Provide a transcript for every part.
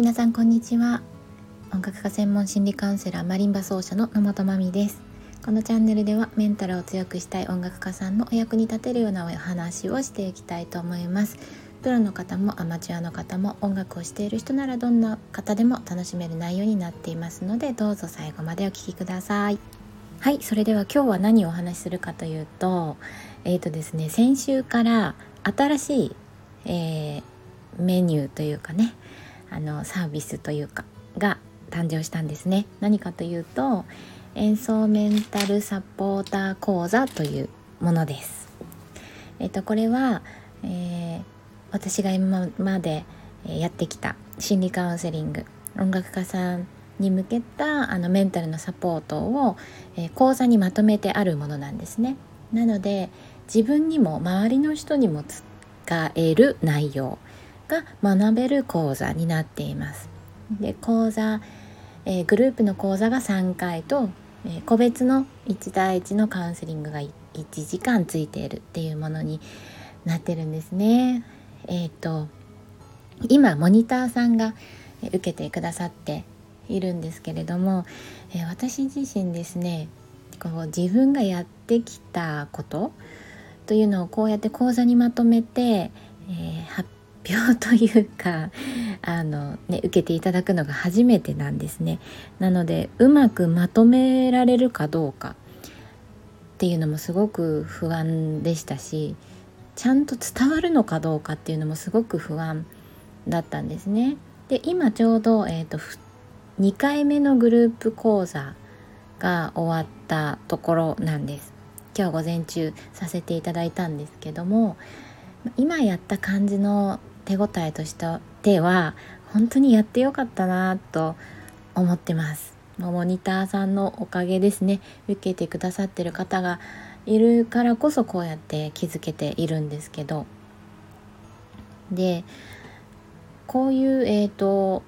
皆さんこんにちは。音楽家専門心理カウンセラーマリンバ奏者の野本真美です。このチャンネルではメンタルを強くしたい音楽家さんのお役に立てるようなお話をしていきたいと思います。プロの方もアマチュアの方も音楽をしている人ならどんな方でも楽しめる内容になっていますのでどうぞ最後までお聴きください。はいそれでは今日は何をお話しするかというとえっ、ー、とですね先週から新しい、えー、メニューというかねあのサービスというかが誕生したんですね。何かというと演奏メンタルサポーター講座というものです。えっとこれは、えー、私が今までやってきた心理カウンセリング音楽家さんに向けたあのメンタルのサポートを、えー、講座にまとめてあるものなんですね。なので自分にも周りの人にも使える内容。が学べる講座になっています。で講座、えー、グループの講座が3回と、えー、個別の1対1のカウンセリングが1時間ついているっていうものになってるんですね。えっ、ー、と今モニターさんが受けてくださっているんですけれども、え私自身ですねこう自分がやってきたことというのをこうやって講座にまとめて、えー、発表というかあの、ね、受けていただくのが初めてなんですね。なのでうまくまとめられるかどうかっていうのもすごく不安でしたしちゃんと伝わるのかどうかっていうのもすごく不安だったんですね。で今ちょうど、えーと、と2回目のグループ講座が終わったところなんです。今日午前中させていただいたんですけども今やった感じの手応えとしては本当にやってよかったなと思ってます。モニターさんのおかげですね。受けてくださってる方がいるからこそこうやって気づけているんですけど。でこういうえっ、ー、と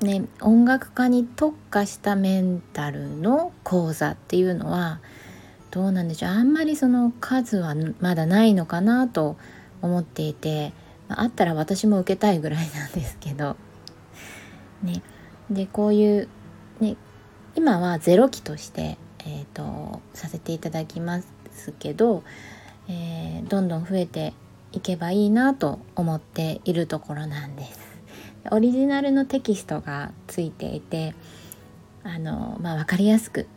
ね音楽家に特化したメンタルの講座っていうのはどうなんでしょう。あんまりその数はまだないのかなと思っていて。あったら私も受けたいぐらいなんですけどねでこういうね今は0期として、えーと、させていただきますけど、えー、どんどん増えていけばいいなと思っているところなんです。オリジナルのテキストがついていてあの、まあ、分かりやすく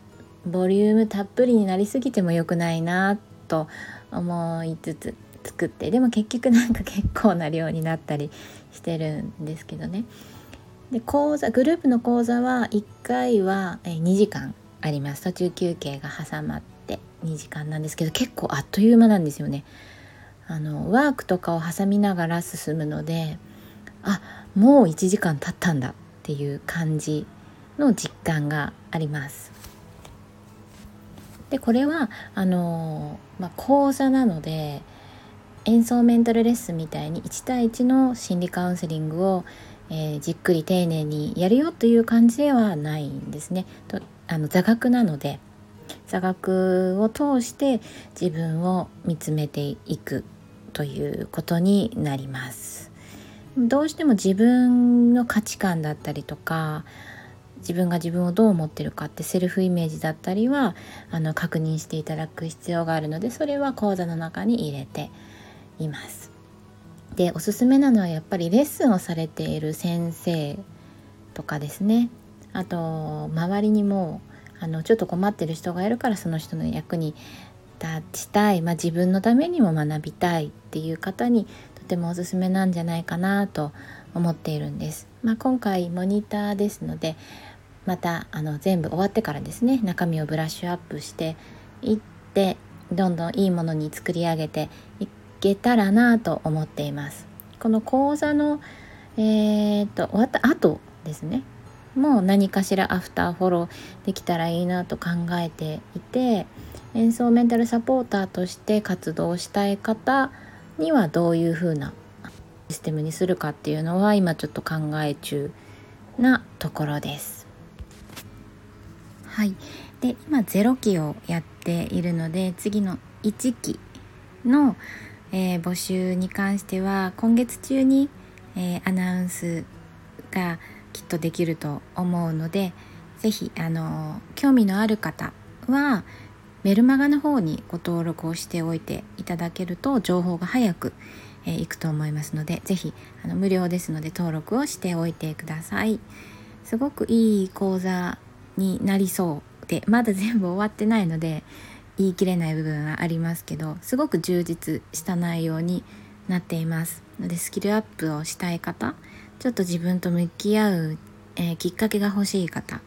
ボリュームたっぷりになりすぎても良くないなと思いつつ作ってでも結局なんか結構な量になったりしてるんですけどね。で講座グループの講座は1回は2時間あります。途中休憩が挟まって2時間なんですけど結構あっという間なんですよね。あのワークとかを挟みながら進むのであもう1時間経ったんだっていう感じの実感があります。でこれはあのまあ、講座なので演奏メンタルレッスンみたいに1対1の心理カウンセリングを、えー、じっくり丁寧にやるよという感じではないんですね。とあの座学なので座学を通して自分を見つめていくということになります。どうしても自分の価値観だったりとか自分が自分をどう思ってるかってセルフイメージだったりはあの確認していただく必要があるのでそれは講座の中に入れています。でおすすめなのはやっぱりレッスンをされている先生とかですねあと周りにもあのちょっと困ってる人がいるからその人の役に立ちたい、まあ、自分のためにも学びたいっていう方にとてもおすすめなんじゃないかなと思っているんです。まあ、今回モニターですのでまたあの全部終わってからですね中身をブラッシュアップしていってどんどんいいものに作り上げていけたらなと思っています。この講座の、えー、っと終わった後ですねもう何かしらアフターフォローできたらいいなと考えていて演奏メンタルサポーターとして活動したい方にはどういう風なシステムにするかっていうのは今ちょっと考え中なところです。はい、で今0期をやっているので次の1期の、えー、募集に関しては今月中に、えー、アナウンスがきっとできると思うので是非あの興味のある方はメルマガの方にご登録をしておいていただけると情報が早く、えー、いくと思いますので是非無料ですので登録をしておいてください。すごくいい講座になりそうでまだ全部終わってないので言い切れない部分はありますけどすごく充実した内容になっていますのでスキルアップをしたい方ちょっと自分と向き合う、えー、きっかけが欲しい方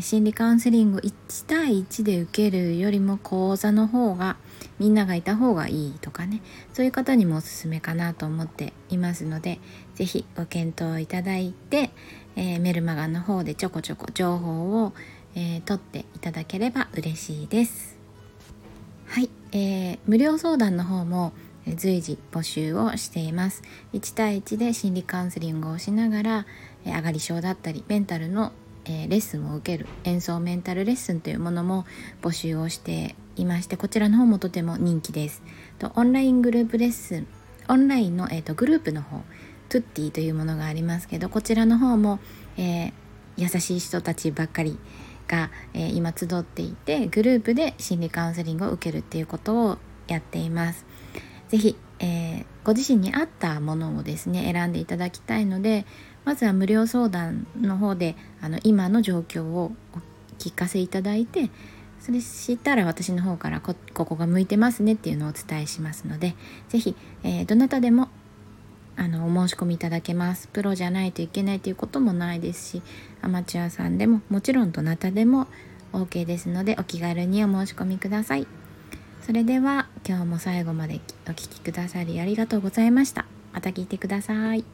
心理カウンセリングを1対1で受けるよりも講座の方がみんながいた方がいいとかねそういう方にもおすすめかなと思っていますので是非ご検討いただいて、えー、メルマガの方でちょこちょこ情報を、えー、取っていただければ嬉しいです。えー、無料相談の方も随時募集をしています。1対1で心理カウンセリングをしながら上がり症だったりメンタルのえ、レッスンを受ける。演奏メンタルレッスンというものも募集をしていましてこちらの方もとても人気です。とオンライングループレッスンオンラインの、えーと、グループの方トゥッティというものがありますけどこちらの方も、えー、優しい人たちばっかりが、えー、今集っていてグループで心理カウンセリングを受けるっていうことをやっています。是非、えー、ご自身に合ったものをですね選んでいただきたいのでまずは無料相談の方であの今の状況をお聞かせいただいてそれしたら私の方からここが向いてますねっていうのをお伝えしますので是非、えー、どなたでもあのお申し込みいただけます。プロじゃないといけないということもないですしアマチュアさんでももちろんどなたでも OK ですのでお気軽にお申し込みください。それでは今日も最後までお聴きくださりありがとうございました。また聞いてください。